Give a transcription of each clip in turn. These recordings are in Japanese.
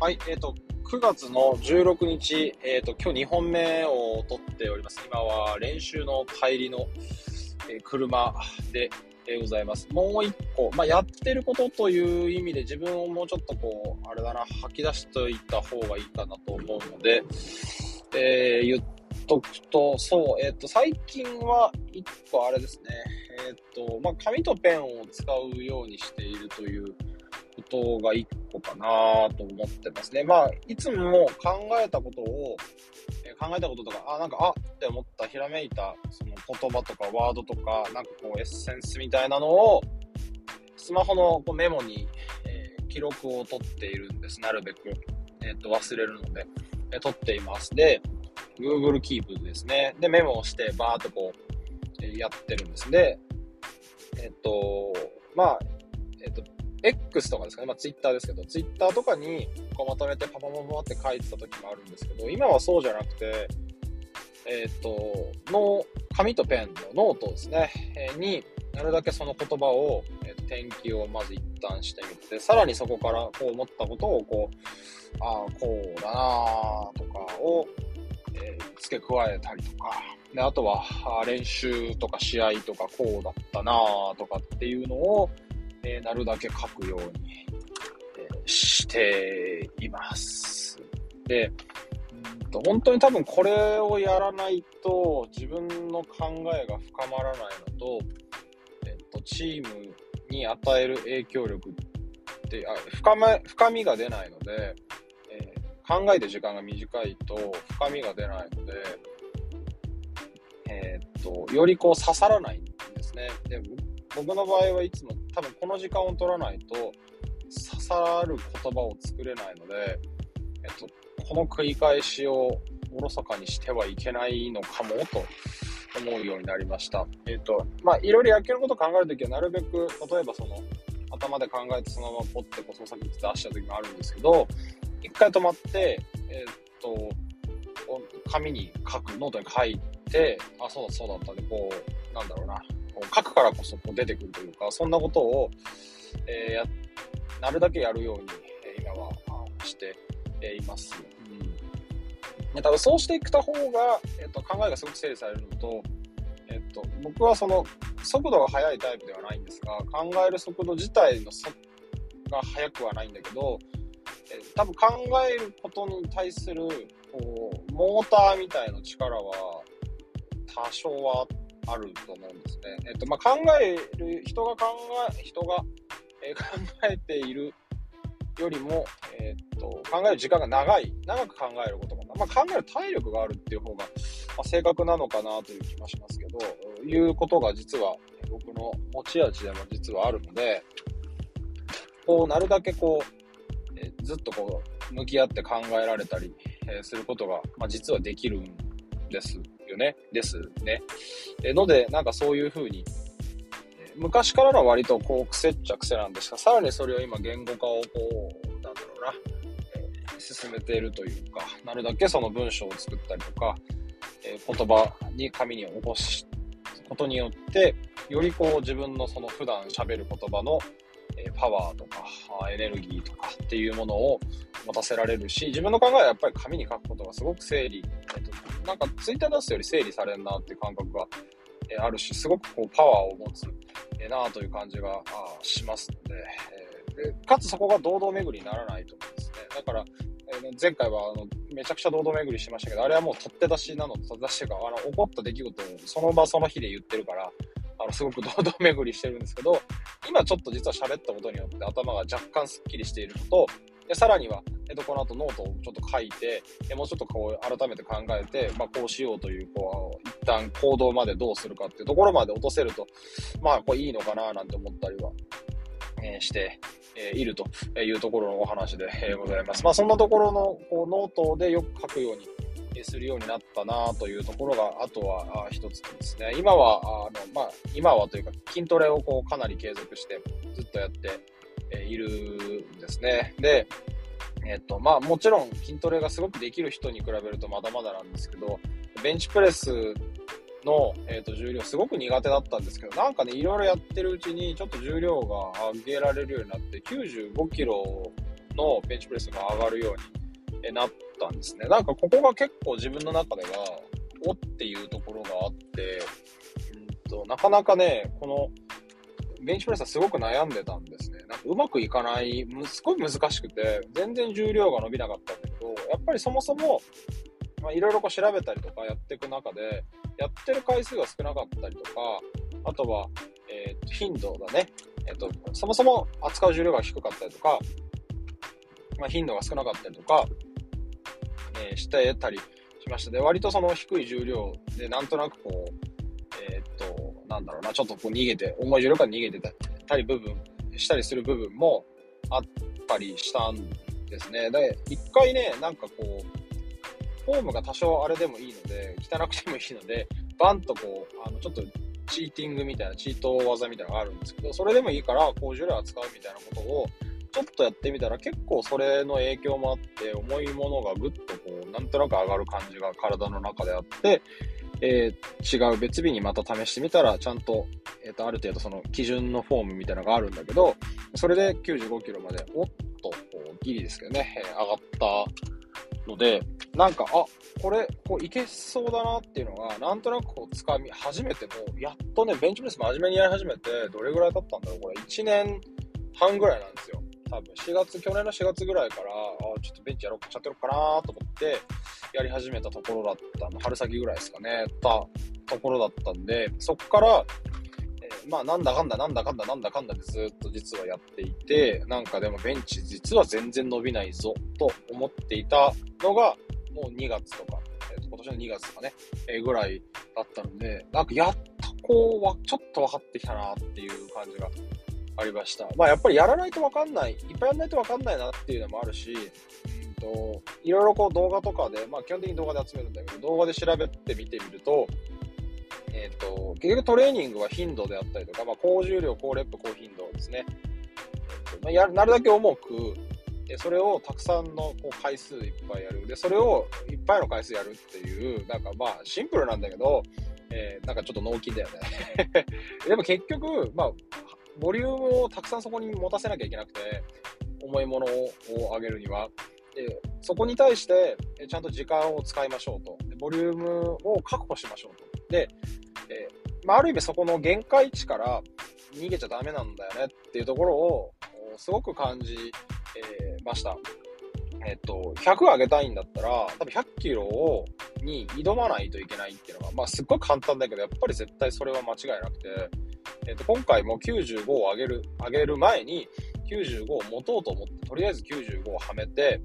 はい、えっ、と、9月の16日、えっ、と、今日2本目を撮っております。今は練習の帰りの、えー車で、えーございます。もう一個、まあ、やってることという意味で自分をもうちょっとこう、あれだな、吐き出しといた方がいいかなと思うので、え言っとくと、そう、えっ、と、最近は一個あれですね、えっ、と、まあ、紙とペンを使うようにしているということが一個かなと思ってますね。まあ、いつも考えたことを、えー考えたこととか、あ、なんか、あって思った、ひらめいた、その言葉とかワードとか、なんかこう、エッセンスみたいなのを、スマホのこうメモに、えー記録を取っているんです。なるべく。えっ、と、忘れるので、えー取っています。で、Google Keep ですね。で、メモをして、バーっとこう、えーやってるんです。で、えっ、と、まあ、えっ、と、X とかですかね、まあ、Twitter ですけど、Twitter とかにこうまとめてパパパパって書いてた時もあるんですけど、今はそうじゃなくて、えっ、と、の、紙とペンのノートですね、えーになるだけその言葉を、えーと転記をまず一旦してみて、さらにそこからこう思ったことをこう、ああ、こうだなーとかを、えー付け加えたりとか、であとは練習とか試合とかこうだったなーとかっていうのを、えなるだけ書くように、えしています。で、うんと本当に多分これをやらないと自分の考えが深まらないのと、えっと、チームに与える影響力ってあ深め深みが出ないので、えー考える時間が短いと深みが出ないので、えーっとよりこう刺さらないんですね。で僕の場合はいつも多分この時間を取らないと刺さる言葉を作れないので、えっと、この繰り返しをおろそかにしてはいけないのかもと思うようになりました。えっ、と、まあ、いろいろ野球のことを考えるときは、なるべく、例えばその、頭で考えてそのままポッてこう操作機出した時もあるんですけど、一回止まって、えっ、と、紙に書く、ノートに書いて、あ、そうだそうだったで、こう、なんだろうな、こう書くからこそこう出てくるというか、そんなことを、えーや、なるだけやるように、えー今はあして、います。うん多分そうしていくた方が、えっと考えがすごく整理されるのと、えっと僕はその速度が速いタイプではないんですが考える速度自体のそが速くはないんだけど、え多分考えることに対するこうモーターみたいな力は多少はああると思うんですね。えっとまあ、考える人が考え人が、えー 考えているよりも、えっと考える時間が長い長く考えることも、まあ、考える体力があるっていう方が、まあ、正確なのかなという気もしますけどいうことが実は僕の持ち味でも実はあるのでこうなるだけこう、えーずっとこう向き合って考えられたり、えーすることが、まあ、実はできるんですよねですね。えのでなんかそういうふうに昔からの割とこう癖っちゃ癖なんですが、さらにそれを今言語化をこう、なんだろうな、え進めているというか、なるだけその文章を作ったりとか、え言葉に紙に起こすことによって、よりこう自分のその普段喋る言葉のパワーとかエネルギーとかっていうものを持たせられるし、自分の考えはやっぱり紙に書くことがすごく整理、えっと、なんかツイッター出すより整理されるなっていう感覚が、えーあるし、すごくこうパワーを持つ、えーなという感じがあしますので,、えーで、かつそこが堂々巡りにならないと思うんですね。だから、え前回はあのめちゃくちゃ堂々巡りしましたけど、あれはもう取って出しなの、取って出しというか、あの起こった出来事をその場その日で言ってるから、あのすごく堂々巡りしてるんですけど、今ちょっと実は喋ったことによって頭が若干スッキリしているのと、でさらには、えっと、この後ノートをちょっと書いて、えもうちょっとこう改めて考えて、まあ、こうしようという、こう、一旦行動までどうするかっていうところまで落とせると、まあ、これいいのかななんて思ったりは、えーして、えいるというところのお話で、えございます。まあ、そんなところのこうノートでよく書くようにするようになったなというところが、あとは一つですね。今は、あの、まあ、今はというか、筋トレをこうかなり継続してずっとやってえいるんですね。で、えっと、まあもちろん筋トレがすごくできる人に比べるとまだまだなんですけど、ベンチプレスの、えっと重量すごく苦手だったんですけど、なんかね、いろいろやってるうちにちょっと重量が上げられるようになって、95キロのベンチプレスが上がるようになったんですね。なんかここが結構自分の中では、おっていうところがあって、うんと、なかなかね、この、ベンチプレスはすごく悩んでたんですね。なんかうまくいかない、すごい難しくて、全然重量が伸びなかったんだけど、やっぱりそもそも、まいろいろこう調べたりとかやっていく中で、やってる回数が少なかったりとか、あとは、えー、頻度だね。えっ、ー、と、そもそも扱う重量が低かったりとか、まあ、頻度が少なかったりとか、えー、してたりしました。で、割とその低い重量で、なんとなくこう、なんだろうな、ちょっとこう逃げて、重い重量から逃げてたり部分、したりする部分もあったりしたんですね。で、一回ね、なんかこう、フォームが多少あれでもいいので、汚くてもいいので、バンとこう、あの、ちょっとチーティングみたいな、チート技みたいなのがあるんですけど、それでもいいから、こう、重量扱うみたいなことを、ちょっとやってみたら結構それの影響もあって、重いものがぐっとこう、なんとなく上がる感じが体の中であって、えー、違う別日にまた試してみたら、ちゃんと、えっ、ー、と、ある程度その基準のフォームみたいなのがあるんだけど、それで95キロまで、おっと、ギリですけどね、え、上がったので、なんか、あ、これ、こういけそうだなっていうのが、なんとなくこう掴み始めても、やっとね、ベンチプレス真面目にやり始めて、どれぐらい経ったんだろうこれ、1年半ぐらいなんですよ。多分、4月、去年の4月ぐらいから、あちょっとベンチやろう、ちゃってるかなと思って、やり始めたところだったの、春先ぐらいですかね、たところだったんで、そっから、えー、まあ、なんだかんだ、なんだかんだ、なんだかんだでずっと実はやっていて、なんかでもベンチ実は全然伸びないぞ、と思っていたのが、もう2月とか、えー、と今年の2月とかね、えー、ぐらいだったので、なんかやっとこうは、ちょっと分かってきたなっていう感じがありました。まあやっぱりやらないと分かんない、いっぱいやらないと分かんないなっていうのもあるし、と、いろいろこう動画とかで、まあ基本的に動画で集めるんだけど、動画で調べてみてみると、えっ、ー、と、結局トレーニングは頻度であったりとか、まあ高重量、高レップ、高頻度ですね。えーまあ、やなるだけ重く、でそれをたくさんのこう回数いっぱいやる。で、それをいっぱいの回数やるっていう、なんかまあシンプルなんだけど、えー、なんかちょっと脳筋だよね でも結局、まあ、ボリュームをたくさんそこに持たせなきゃいけなくて、重いものを上げるには。でそこに対して、えちゃんと時間を使いましょうと。ボリュームを確保しましょうと。で、えー、まあ、ある意味そこの限界値から逃げちゃダメなんだよねっていうところを、すごく感じえー、ました。えっと、100上げたいんだったら、多分100キロを、に挑まないといけないっていうのが、まあすっごい簡単だけど、やっぱり絶対それは間違いなくて、えっと、今回も95を上げる、上げる前に、95を持とうと思って、とりあえず95をはめて、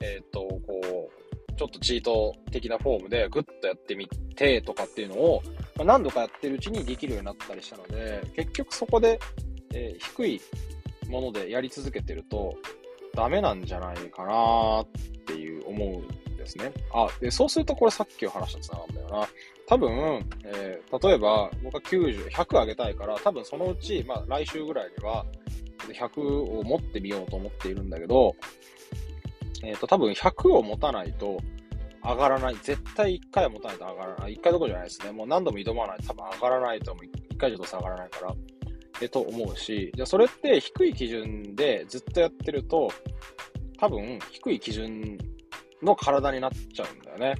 えっと、こう、ちょっとチート的なフォームでグッとやってみてとかっていうのを、まあ、何度かやってるうちにできるようになったりしたので、結局そこで、えー、低いものでやり続けてると、ダメなんじゃないかなっていう思うんですね。あ、で、そうするとこれさっきお話したつながるんだよな。多分、えー、例えば僕は90、100上げたいから、多分そのうち、まあ来週ぐらいには、100を持ってみようと思っているんだけど、えっ、ー、と、多分100を持たないと上がらない。絶対1回は持たないと上がらない。1回どころじゃないですね。もう何度も挑まないと多分上がらないと思う。1回じゃどうせ上がらないから。えと思うし、じゃそれって低い基準でずっとやってると、多分低い基準の体になっちゃうんだよね。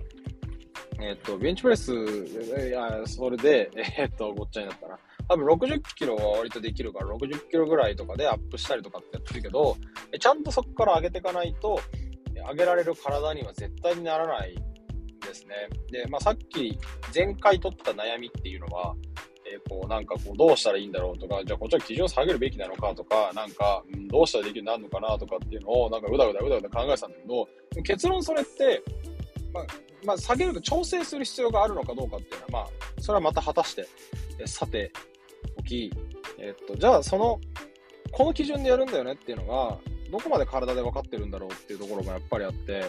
えっ、と、ベンチプレス、いや、それで、えっ、と、ごっちゃになったな。多分60キロは割とできるから、60キロぐらいとかでアップしたりとかってやってるけど、ちゃんとそこから上げていかないと、上げられる体には絶対にならないですね。で、まあ、さっき前回取った悩みっていうのは、えー、こう、なんかこう、どうしたらいいんだろうとか、じゃあこっちは基準を下げるべきなのかとか、なんか、どうしたらできるようになるのかなとかっていうのを、なんかうだうだうだうだ考えてたんだけど、結論それって、まあ、まあ、下げると調整する必要があるのかどうかっていうのは、まあ、それはまた果たして、さておき、えっと、じゃあその、この基準でやるんだよねっていうのが、どこまで体で分かってるんだろうっていうところもやっぱりあって、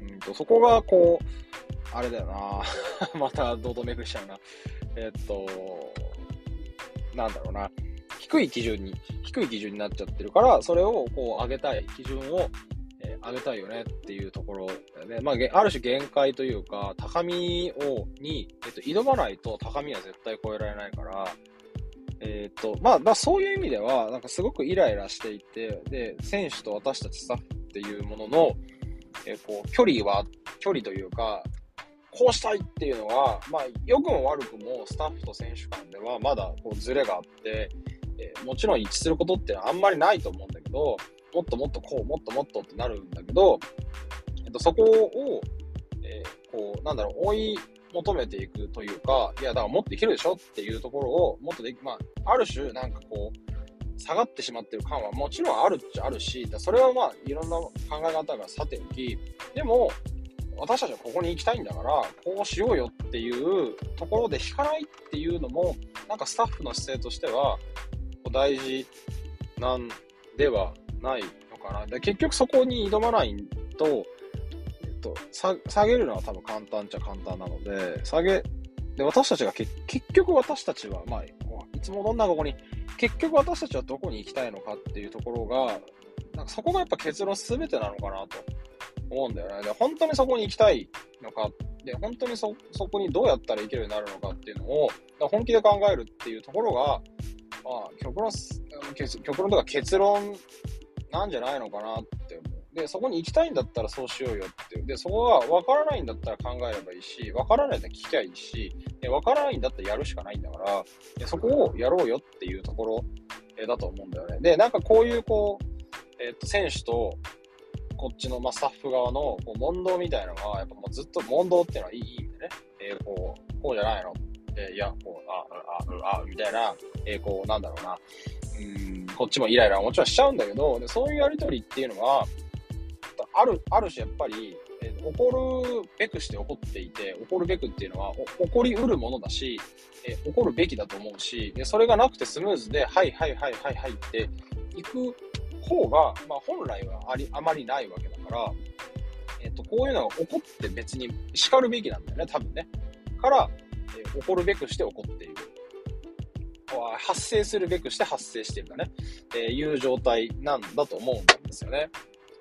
うんと、そこがこう、あれだよな また堂々めくしちゃうな。えっと、なんだろうな、低い基準に、低い基準になっちゃってるから、それをこう上げたい、基準を、上げたいよねっていうところだよね。まあ、ある種限界というか、高みを、に、えっと、挑まないと高みは絶対超えられないから、えっ、と、まあ、まあ、そういう意味では、なんかすごくイライラしていて、で、選手と私たちスタッフっていうものの、えー、こう、距離は、距離というか、こうしたいっていうのは、まあ、良くも悪くもスタッフと選手間ではまだこうズレがあって、えー、もちろん一致することってあんまりないと思うんだけど、もっともっとこう、もっともっとってなるんだけど、えっと、そこを、えー、こう、なんだろう、追い求めていくというか、いや、だからもっといけるでしょっていうところを、もっとでき、まあ、ある種、なんかこう、下がってしまってる感はもちろんあるっちゃあるし、それはまあ、いろんな考え方がさておき、でも、私たちはここに行きたいんだから、こうしようよっていうところで引かないっていうのも、なんかスタッフの姿勢としては、大事なんではないのかな。で結局そこに挑まないと、えっと、下げるのは多分簡単っちゃ簡単なので、下げ、で、私たちが結局私たちは、まあ、いつもどんなここに、結局私たちはどこに行きたいのかっていうところが、なんかそこがやっぱ結論全てなのかなと思うんだよね。で、本当にそこに行きたいのか、で、本当にそ、そこにどうやったら行けるようになるのかっていうのを、本気で考えるっていうところが、まあ、極論、極論とか結論なんじゃないのかなって思う。で、そこに行きたいんだったらそうしようよっていう。で、そこが分からないんだったら考えればいいし、分からないんだったら聞きゃいいし、で分からないんだったらやるしかないんだから、でそこをやろうよっていうところ、だと思うんだよね。で、なんかこういうこう、えー、っと、選手と、こっちの、まあ、スタッフ側のこう問答みたいなのが、やっぱもうずっと問答っていうのはいい意味でね、えー、こう、こうじゃないのえ、いや、こう、あ、あ、あ、みたいな、えー、こう、なんだろうな、うん、こっちもイライラもちろんしちゃうんだけど、でそういうやりとりっていうのは、ある、ある種やっぱり、えー、怒るべくして怒っていて、怒るべくっていうのは、怒りうるものだし、えー、怒るべきだと思うし、でそれがなくてスムーズで、はいはいはいはいはいっていく方が、まあ本来はあり、あまりないわけだから、えっ、と、こういうのが起こって別に叱るべきなんだよね、多分ね。から、えー、起こるべくして起こっている。発生するべくして発生しているかね、えー、いう状態なんだと思うんですよね。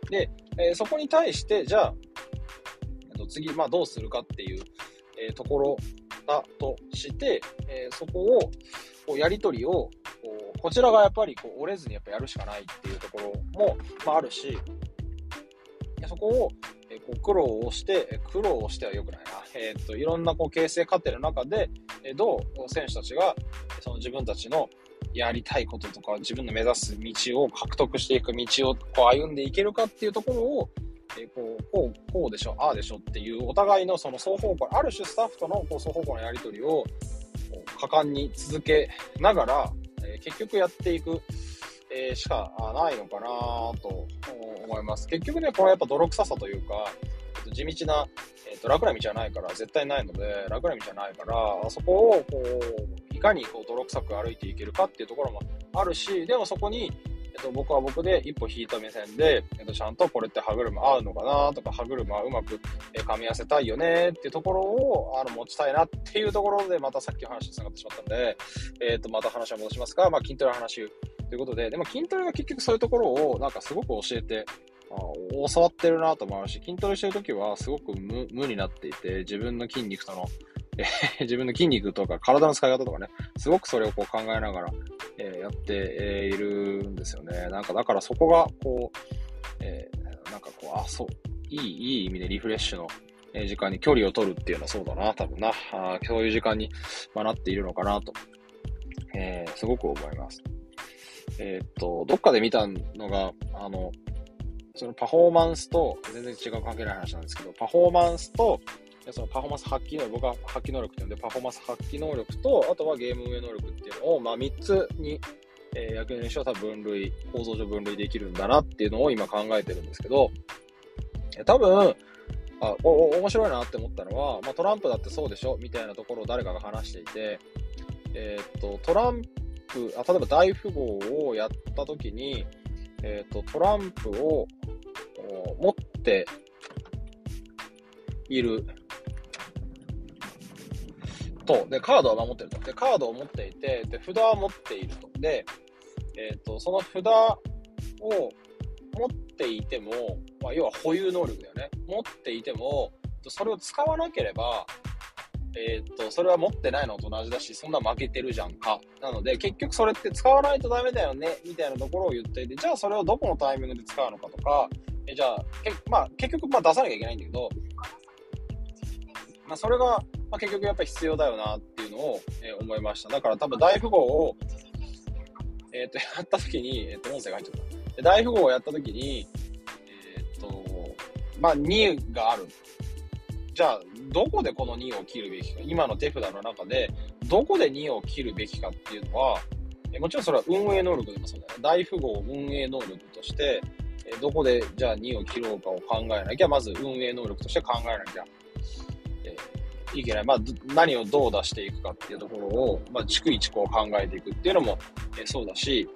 で、えー、そこに対して、じゃあ、えー、次、まあ、どうするかっていう、えー、ところだとして、えー、そこを、こうやりとりを、こうこちらがやっぱりこう折れずにやっぱやるしかないっていうところも、まあ、あるし、そこを、えこう苦労をして、苦労をしては良くないな。えっ、ー、と、いろんなこう形成過程の中で、どう選手たちが、その自分たちのやりたいこととか、自分の目指す道を獲得していく道をこう歩んでいけるかっていうところを、えこう、こう、こうでしょ、ああでしょっていう、お互いのその双方向、ある種スタッフとのこう双方向のやり取りを、果敢に続けながら、え結局やっていく、え、しかないのかなと思います。結局ね、これはやっぱ泥臭さというか、地道な、えー、と楽な道はないから、絶対ないので、楽な道はないから、そこをこういかにこう泥臭く歩いていけるかっていうところもあるし、でもそこに、えっと、僕は僕で一歩引いた目線で、えっと、ちゃんとこれって歯車合うのかなとか、歯車うまく、え噛み合わせたいよねっていうところをあの持ちたいなっていうところで、またさっき話につながってしまったんで、えっと、また話を戻しますが、まあ、筋トレの話ということで、でも筋トレが結局そういうところをなんかすごく教えて、あ教わってるなと思うし、筋トレしてるときはすごく無になっていて、自分の筋肉との、えー、自分の筋肉とか体の使い方とかね、すごくそれをこう考えながら、えー、やって、いるんですよね。なんかだからそこが、こう、えー、なんかこう、あ、そう、いい、いい意味でリフレッシュの、時間に距離を取るっていうのはそうだな、多分な。あそういう時間に、まなっているのかなと、えー、すごく思います。えー、っと、どっかで見たのが、あの、そのパフォーマンスと、全然違う関係ない話なんですけど、パフォーマンスと、そのパフォーマンス発揮能力、僕は発揮能力っていうので、パフォーマンス発揮能力と、あとはゲーム運営能力っていうのを、まあ3つに、えー、野球の人は多分分類、構造上分類できるんだなっていうのを今考えてるんですけど、多分、あ、お、面白いなって思ったのは、まあトランプだってそうでしょみたいなところを誰かが話していて、えー、っと、トランプ、あ例えば大富豪をやった時に、えっ、と、トランプを持っていると、で、カードは守ってると。で、カードを持っていて、で、札は持っていると。で、えっ、と、その札を持っていても、まあ、要は保有能力だよね。持っていても、それを使わなければ、えー、っと、それは持ってないのと同じだし、そんな負けてるじゃんか。なので、結局それって使わないとダメだよね、みたいなところを言っていて、じゃあそれをどこのタイミングで使うのかとか、えじゃあ、けまあ、結局、まあ出さなきゃいけないんだけど、まあ、それが、まあ、結局やっぱ必要だよなっていうのを、えー、思いました。だから多分大富豪を、えっ、と、やった時に、えっ、と、音声が入っちゃった。大富豪をやった時に、えっ、と、まあ、2がある。じゃあ、どこでこの2を切るべきか、今の手札の中で、どこで2を切るべきかっていうのは、えもちろんそれは運営能力でもそうだよね。大富豪運営能力として、えどこでじゃあ2を切ろうかを考えなきゃ、まず運営能力として考えなきゃ、えー、いけない。まあ、何をどう出していくかっていうところを、まあ、逐一こう考えていくっていうのも、えー、そうだし、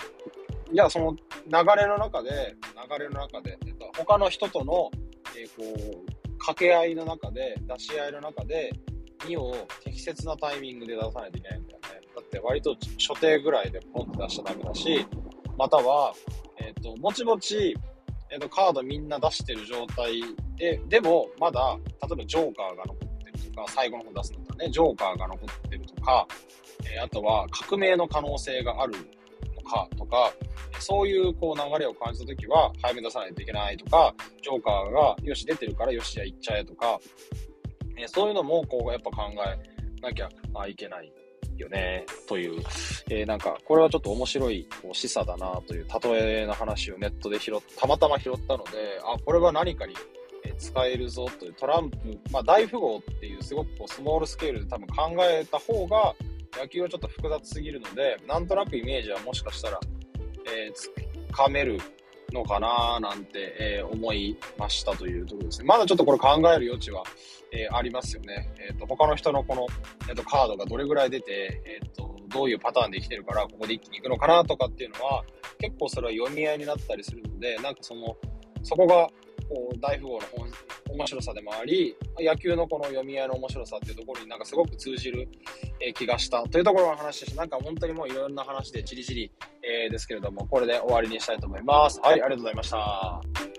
じゃあその流れの中で、流れの中で、えっと、他の人との、えー、こう、掛け合いの中で、出し合いの中で、2を適切なタイミングで出さないといけないんだよね。だって割と所定ぐらいでポンって出しちゃダメだし、または、えっ、ー、と、もちもち、えっ、ー、と、カードみんな出してる状態で、でも、まだ、例えばジョーカーが残ってるとか、最後の方出すんだったらね、ジョーカーが残ってるとか、えー、あとは革命の可能性があるかとか、そういうこう流れを感じたときは、早め出さないといけないとか、ジョーカーが、よし、出てるから、よし、じゃ行っちゃえとか、えそういうのも、こう、やっぱ考えなきゃいけないよね、という、えー、なんか、これはちょっと面白いこう示唆だなという、例えの話をネットで拾っ、たまたま拾ったので、あ、これは何かに使えるぞというトランプ、まあ、大富豪っていうすごくこうスモールスケールで多分考えた方が野球はちょっと複雑すぎるので、なんとなくイメージはもしかしたらえー、つかめるのかななんて、えー、思いましたというところですね。まだちょっとこれ考える余地は、えー、ありますよね。えっ、ー、と、他の人のこの、えっ、と、カードがどれぐらい出て、えっ、と、どういうパターンで生きてるから、ここで一気に行くのかなとかっていうのは、結構それは読み合いになったりするので、なんかその、そこが、こう、大富豪の本面白さでもあり、野球のこの読み合いの面白さっていうところになんかすごく通じる、え気がしたというところの話でした。なんか本当にもういろんな話でちりちり、え、ですけれども、これで終わりにしたいと思います。はい、ありがとうございました。